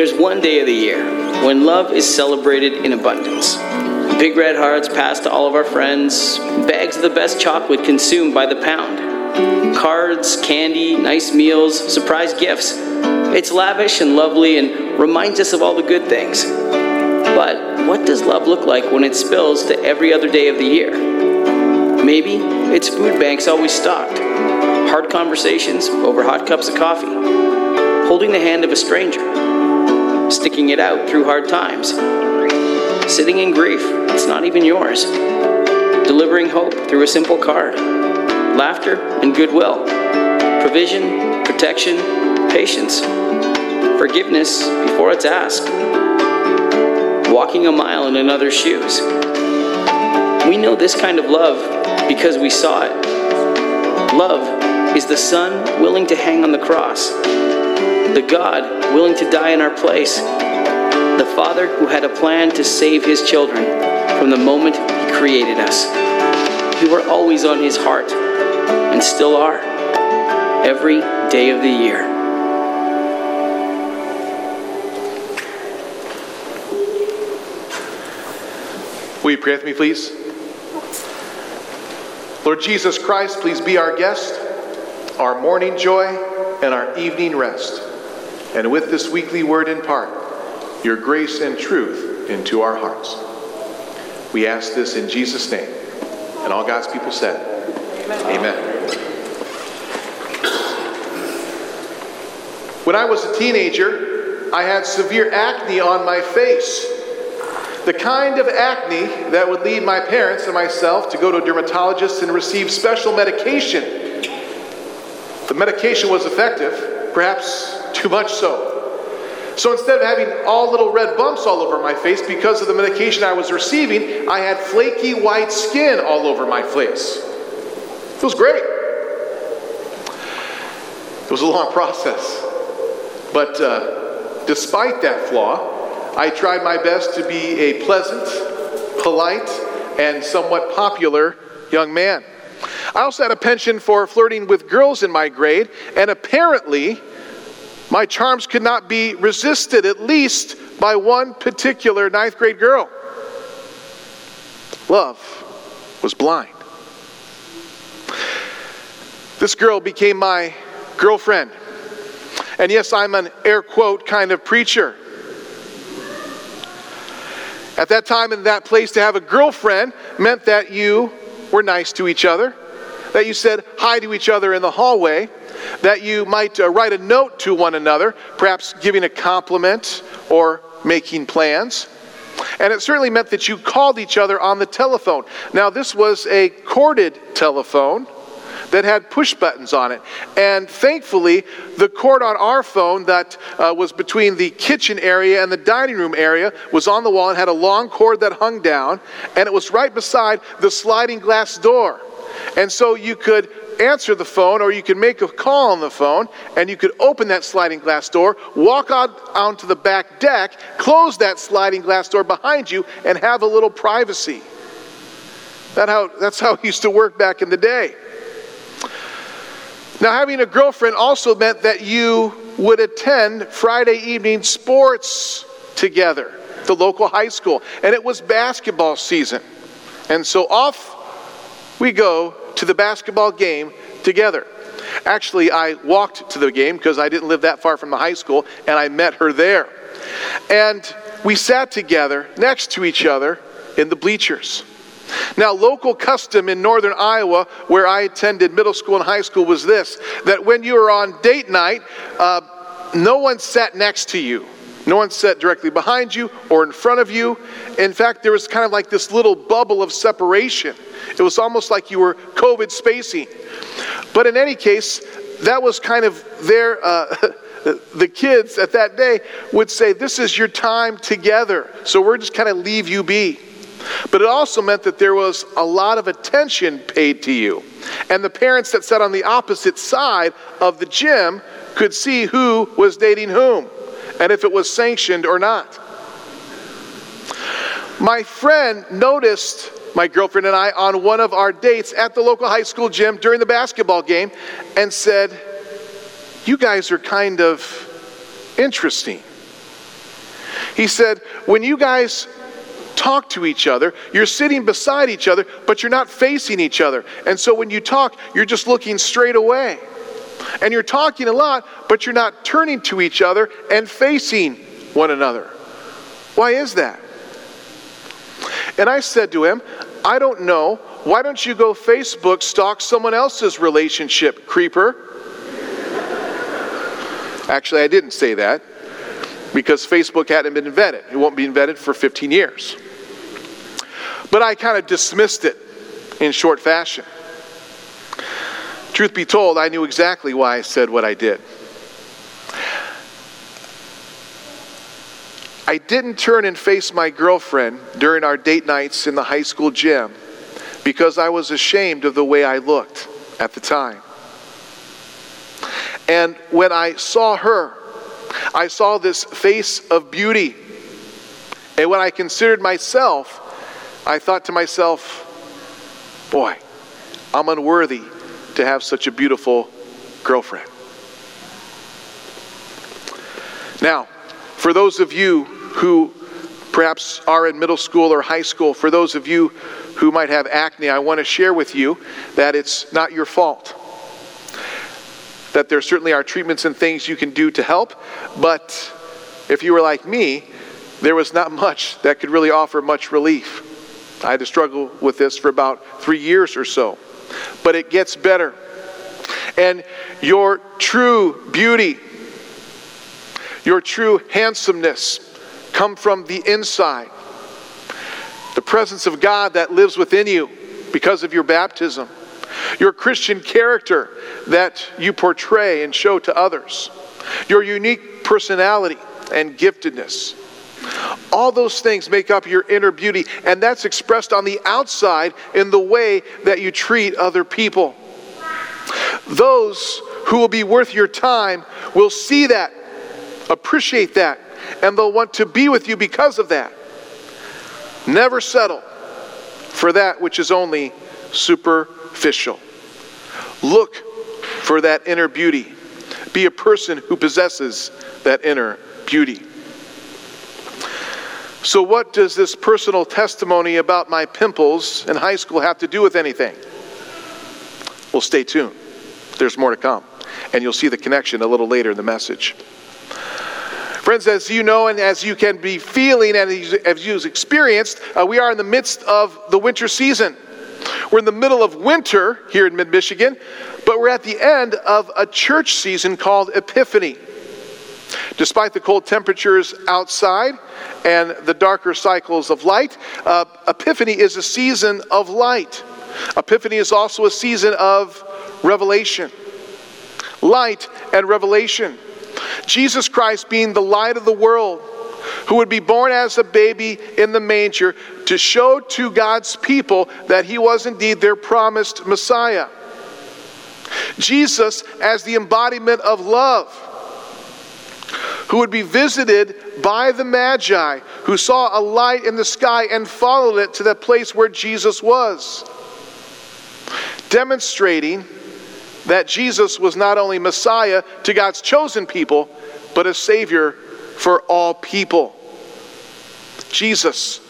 There's one day of the year when love is celebrated in abundance. Big red hearts passed to all of our friends, bags of the best chocolate consumed by the pound. Cards, candy, nice meals, surprise gifts. It's lavish and lovely and reminds us of all the good things. But what does love look like when it spills to every other day of the year? Maybe it's food banks always stocked, hard conversations over hot cups of coffee, holding the hand of a stranger sticking it out through hard times, sitting in grief, it's not even yours, delivering hope through a simple card, laughter and goodwill, provision, protection, patience, forgiveness before it's asked, walking a mile in another's shoes. We know this kind of love because we saw it. Love is the Son willing to hang on the cross the God willing to die in our place, the Father who had a plan to save his children from the moment he created us. We were always on his heart and still are every day of the year. Will you pray with me, please? Lord Jesus Christ, please be our guest, our morning joy, and our evening rest and with this weekly word impart your grace and truth into our hearts. We ask this in Jesus' name. And all God's people said, Amen. Amen. When I was a teenager, I had severe acne on my face. The kind of acne that would lead my parents and myself to go to a dermatologist and receive special medication. The medication was effective, perhaps too much so. So instead of having all little red bumps all over my face because of the medication I was receiving, I had flaky white skin all over my face. It was great. It was a long process. But uh, despite that flaw, I tried my best to be a pleasant, polite, and somewhat popular young man. I also had a penchant for flirting with girls in my grade, and apparently, my charms could not be resisted, at least by one particular ninth grade girl. Love was blind. This girl became my girlfriend. And yes, I'm an air quote kind of preacher. At that time in that place, to have a girlfriend meant that you were nice to each other, that you said hi to each other in the hallway, that you might uh, write a note to one another, perhaps giving a compliment or making plans. And it certainly meant that you called each other on the telephone. Now, this was a corded telephone that had push buttons on it. And thankfully, the cord on our phone that uh, was between the kitchen area and the dining room area was on the wall and had a long cord that hung down, and it was right beside the sliding glass door. And so you could answer the phone or you can make a call on the phone and you could open that sliding glass door, walk out onto the back deck, close that sliding glass door behind you, and have a little privacy. That how, that's how it used to work back in the day. Now, having a girlfriend also meant that you would attend Friday evening sports together, the local high school, and it was basketball season. And so off we go to the basketball game together. Actually, I walked to the game because I didn't live that far from the high school, and I met her there. And we sat together next to each other in the bleachers. Now, local custom in northern Iowa, where I attended middle school and high school, was this that when you were on date night, uh, no one sat next to you. No one sat directly behind you or in front of you. In fact, there was kind of like this little bubble of separation. It was almost like you were COVID spacing. But in any case, that was kind of their. Uh, the kids at that day would say, This is your time together. So we're just kind of leave you be. But it also meant that there was a lot of attention paid to you. And the parents that sat on the opposite side of the gym could see who was dating whom and if it was sanctioned or not. My friend noticed my girlfriend and I on one of our dates at the local high school gym during the basketball game and said, You guys are kind of interesting. He said, when you guys talk to each other, you're sitting beside each other, but you're not facing each other. And so when you talk, you're just looking straight away. And you're talking a lot, but you're not turning to each other and facing one another. Why is that? And I said to him, I don't know. Why don't you go Facebook stalk someone else's relationship, creeper? Actually, I didn't say that because Facebook hadn't been invented. It won't be invented for 15 years. But I kind of dismissed it in short fashion. Truth be told, I knew exactly why I said what I did. I didn't turn and face my girlfriend during our date nights in the high school gym because I was ashamed of the way I looked at the time. And when I saw her, I saw this face of beauty. And when I considered myself, I thought to myself, boy, I'm unworthy to have such a beautiful girlfriend. Now, for those of you who perhaps are in middle school or high school, for those of you who might have acne, I want to share with you that it's not your fault. That there certainly are treatments and things you can do to help, but if you were like me, there was not much that could really offer much relief. I had to struggle with this for about three years or so. But it gets better. And your true beauty, your true handsomeness come from the inside. The presence of God that lives within you because of your baptism. Your Christian character that you portray and show to others. Your unique personality and giftedness. All those things make up your inner beauty, and that's expressed on the outside in the way that you treat other people. Those who will be worth your time will see that, appreciate that, and they'll want to be with you because of that. Never settle for that which is only superficial. Look for that inner beauty. Be a person who possesses that inner beauty. So, what does this personal testimony about my pimples in high school have to do with anything? Well, stay tuned. There's more to come. And you'll see the connection a little later in the message. Friends, as you know, and as you can be feeling, and as you've experienced, uh, we are in the midst of the winter season. We're in the middle of winter here in mid Michigan, but we're at the end of a church season called Epiphany. Despite the cold temperatures outside and the darker cycles of light, uh, Epiphany is a season of light. Epiphany is also a season of revelation. Light and revelation. Jesus Christ being the light of the world, who would be born as a baby in the manger to show to God's people that he was indeed their promised Messiah. Jesus as the embodiment of love who would be visited by the Magi, who saw a light in the sky and followed it to the place where Jesus was, demonstrating that Jesus was not only Messiah to God's chosen people, but a Savior for all people. Jesus,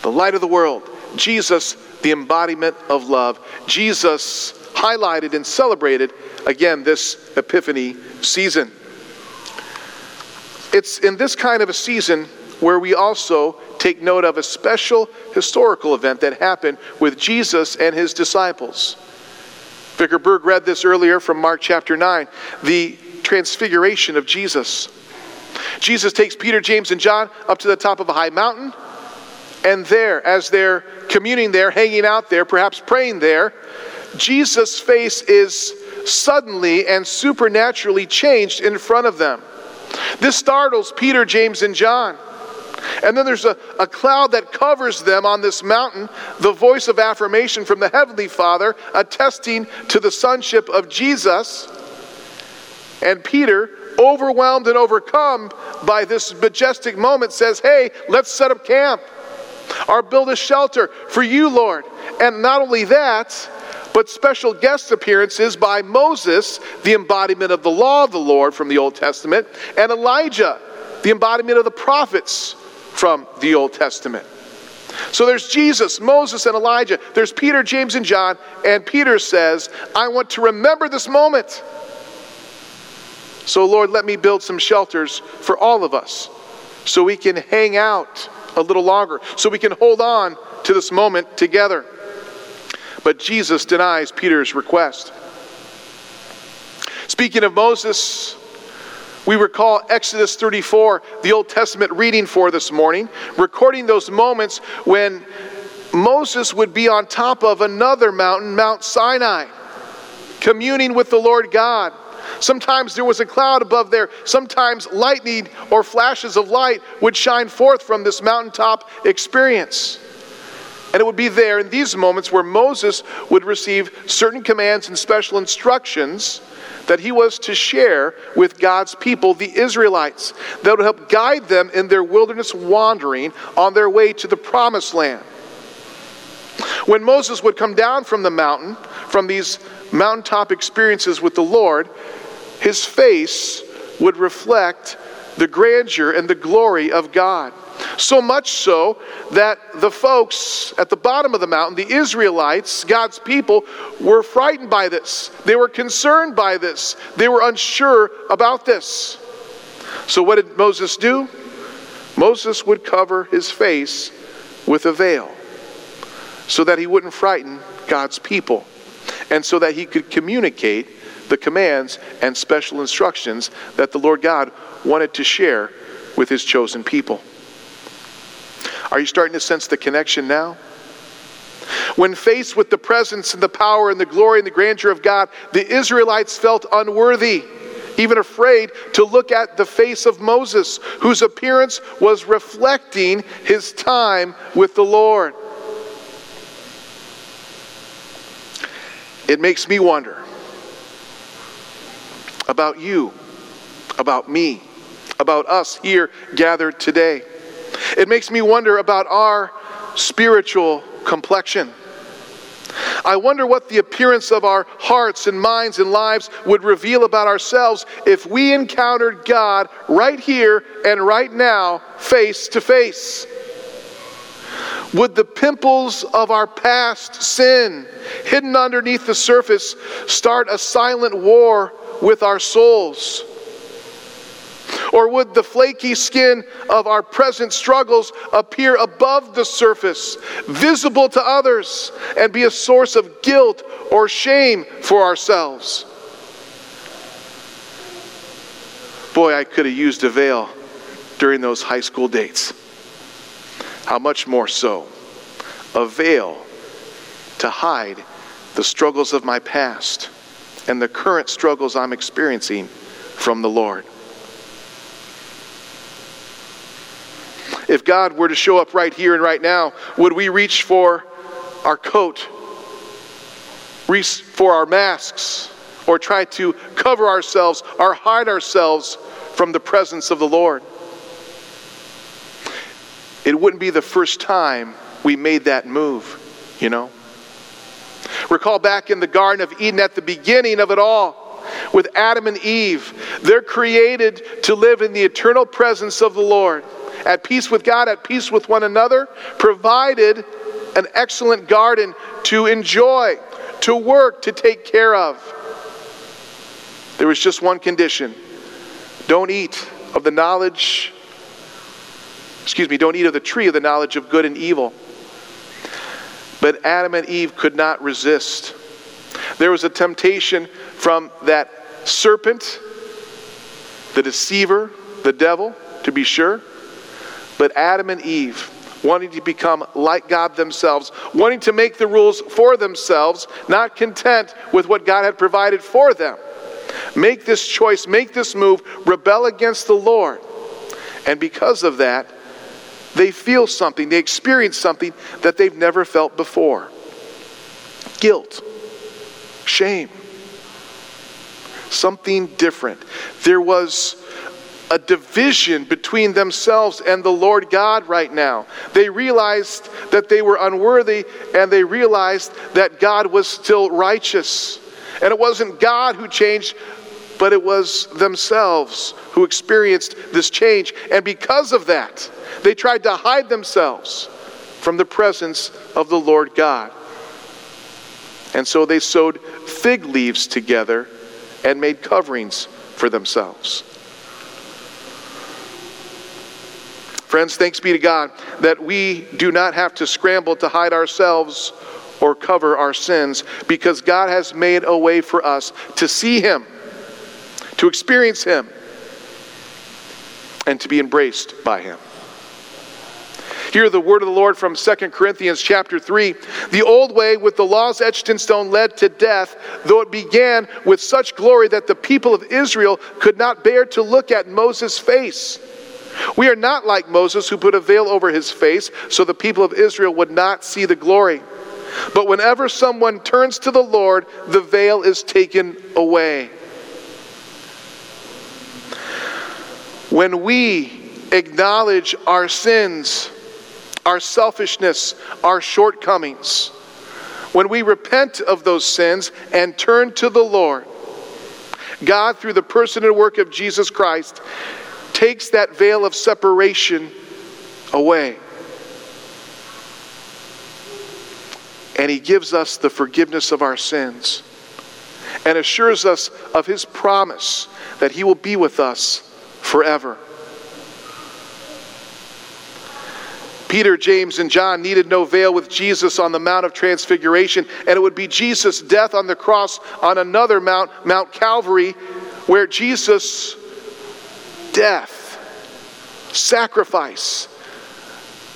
the light of the world. Jesus, the embodiment of love. Jesus, highlighted and celebrated again this Epiphany season. It's in this kind of a season where we also take note of a special historical event that happened with Jesus and his disciples. Vicar Berg read this earlier from Mark chapter 9 the transfiguration of Jesus. Jesus takes Peter, James, and John up to the top of a high mountain, and there, as they're communing there, hanging out there, perhaps praying there, Jesus' face is suddenly and supernaturally changed in front of them. This startles Peter, James, and John. And then there's a, a cloud that covers them on this mountain, the voice of affirmation from the Heavenly Father, attesting to the sonship of Jesus. And Peter, overwhelmed and overcome by this majestic moment, says, Hey, let's set up camp or build a shelter for you, Lord. And not only that, but special guest appearances by Moses, the embodiment of the law of the Lord from the Old Testament, and Elijah, the embodiment of the prophets from the Old Testament. So there's Jesus, Moses, and Elijah. There's Peter, James, and John. And Peter says, I want to remember this moment. So, Lord, let me build some shelters for all of us so we can hang out a little longer, so we can hold on to this moment together. But Jesus denies Peter's request. Speaking of Moses, we recall Exodus 34, the Old Testament reading for this morning, recording those moments when Moses would be on top of another mountain, Mount Sinai, communing with the Lord God. Sometimes there was a cloud above there. Sometimes lightning or flashes of light would shine forth from this mountaintop experience. And it would be there in these moments where Moses would receive certain commands and special instructions that he was to share with God's people, the Israelites, that would help guide them in their wilderness wandering on their way to the promised land. When Moses would come down from the mountain, from these mountaintop experiences with the Lord, his face would reflect the grandeur and the glory of God. So much so that the folks at the bottom of the mountain, the Israelites, God's people, were frightened by this. They were concerned by this. They were unsure about this. So, what did Moses do? Moses would cover his face with a veil so that he wouldn't frighten God's people and so that he could communicate the commands and special instructions that the Lord God wanted to share with his chosen people. Are you starting to sense the connection now? When faced with the presence and the power and the glory and the grandeur of God, the Israelites felt unworthy, even afraid to look at the face of Moses, whose appearance was reflecting his time with the Lord. It makes me wonder about you, about me, about us here gathered today. It makes me wonder about our spiritual complexion. I wonder what the appearance of our hearts and minds and lives would reveal about ourselves if we encountered God right here and right now, face to face. Would the pimples of our past sin, hidden underneath the surface, start a silent war with our souls? Or would the flaky skin of our present struggles appear above the surface, visible to others, and be a source of guilt or shame for ourselves? Boy, I could have used a veil during those high school dates. How much more so? A veil to hide the struggles of my past and the current struggles I'm experiencing from the Lord. If God were to show up right here and right now, would we reach for our coat, reach for our masks, or try to cover ourselves or hide ourselves from the presence of the Lord? It wouldn't be the first time we made that move, you know? Recall back in the Garden of Eden at the beginning of it all with Adam and Eve. They're created to live in the eternal presence of the Lord at peace with God, at peace with one another, provided an excellent garden to enjoy, to work, to take care of. There was just one condition don't eat of the knowledge, excuse me, don't eat of the tree of the knowledge of good and evil. But Adam and Eve could not resist. There was a temptation from that serpent, the deceiver, the devil, to be sure. But Adam and Eve, wanting to become like God themselves, wanting to make the rules for themselves, not content with what God had provided for them, make this choice, make this move, rebel against the Lord. And because of that, they feel something, they experience something that they've never felt before guilt, shame, something different. There was a division between themselves and the Lord God right now. They realized that they were unworthy and they realized that God was still righteous. And it wasn't God who changed, but it was themselves who experienced this change. And because of that, they tried to hide themselves from the presence of the Lord God. And so they sewed fig leaves together and made coverings for themselves. Friends, thanks be to God that we do not have to scramble to hide ourselves or cover our sins because God has made a way for us to see Him, to experience Him, and to be embraced by Him. Hear the word of the Lord from 2 Corinthians chapter 3. The old way with the laws etched in stone led to death, though it began with such glory that the people of Israel could not bear to look at Moses' face. We are not like Moses, who put a veil over his face so the people of Israel would not see the glory. But whenever someone turns to the Lord, the veil is taken away. When we acknowledge our sins, our selfishness, our shortcomings, when we repent of those sins and turn to the Lord, God, through the person and work of Jesus Christ, takes that veil of separation away. And he gives us the forgiveness of our sins and assures us of his promise that he will be with us forever. Peter, James, and John needed no veil with Jesus on the Mount of Transfiguration, and it would be Jesus' death on the cross on another Mount, Mount Calvary, where Jesus death, sacrifice,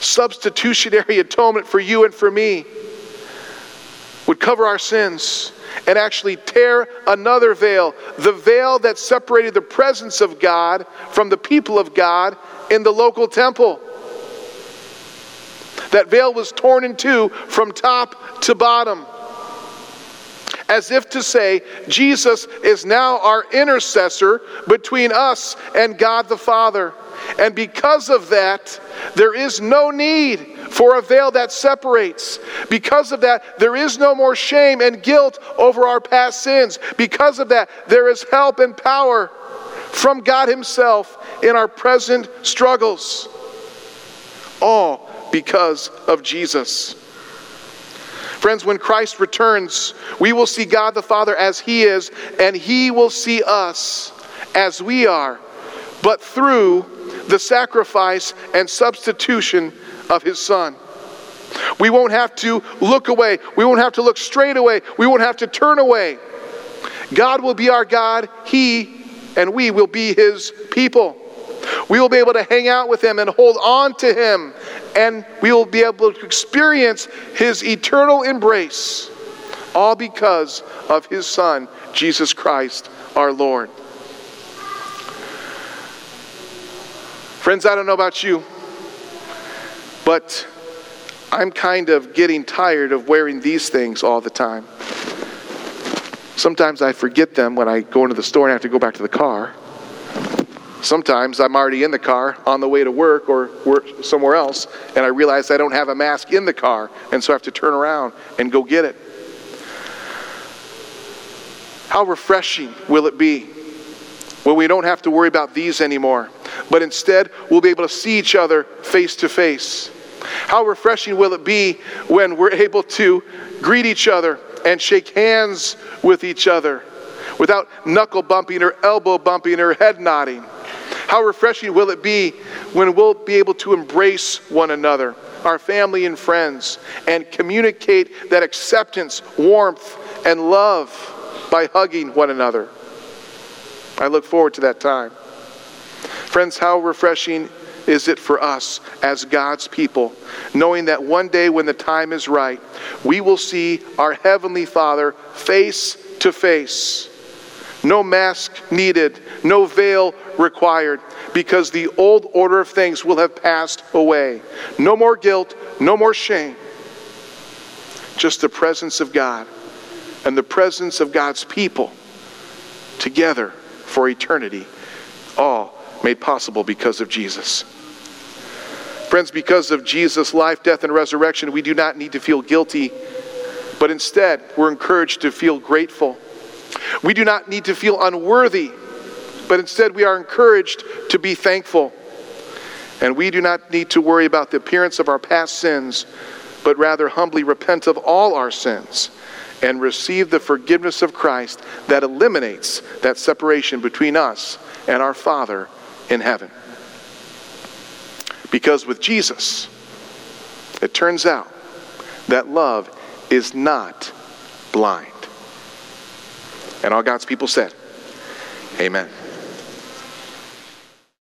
substitutionary atonement for you and for me would cover our sins and actually tear another veil, the veil that separated the presence of God from the people of God in the local temple. That veil was torn in two from top to bottom as if to say, Jesus is now our intercessor between us and God the Father. And because of that, there is no need for a veil that separates. Because of that, there is no more shame and guilt over our past sins. Because of that, there is help and power from God Himself in our present struggles. All because of Jesus. Friends, when Christ returns, we will see God the Father as He is, and He will see us as we are, but through the sacrifice and substitution of His Son. We won't have to look away. We won't have to look straight away. We won't have to turn away. God will be our God. He and we will be His people. We will be able to hang out with Him and hold on to Him and we will be able to experience his eternal embrace, all because of his Son, Jesus Christ, our Lord. Friends, I don't know about you, but I'm kind of getting tired of wearing these things all the time. Sometimes I forget them when I go into the store and I have to go back to the car. Sometimes I'm already in the car on the way to work or work somewhere else, and I realize I don't have a mask in the car, and so I have to turn around and go get it. How refreshing will it be when we don't have to worry about these anymore, but instead we'll be able to see each other face to face? How refreshing will it be when we're able to greet each other and shake hands with each other without knuckle bumping or elbow bumping or head nodding? How refreshing will it be when we'll be able to embrace one another, our family and friends, and communicate that acceptance, warmth, and love by hugging one another. I look forward to that time. Friends, how refreshing is it for us as God's people, knowing that one day when the time is right, we will see our Heavenly Father face to face. No mask needed, no veil required because the old order of things will have passed away. No more guilt, no more shame. Just the presence of God and the presence of God's people together for eternity, all made possible because of Jesus. Friends, because of Jesus' life, death, and resurrection, we do not need to feel guilty, but instead, we're encouraged to feel grateful. We do not need to feel unworthy, but instead, we are encouraged to be thankful. And we do not need to worry about the appearance of our past sins, but rather humbly repent of all our sins and receive the forgiveness of Christ that eliminates that separation between us and our Father in heaven. Because with Jesus, it turns out that love is not blind. And all God's people said, Amen.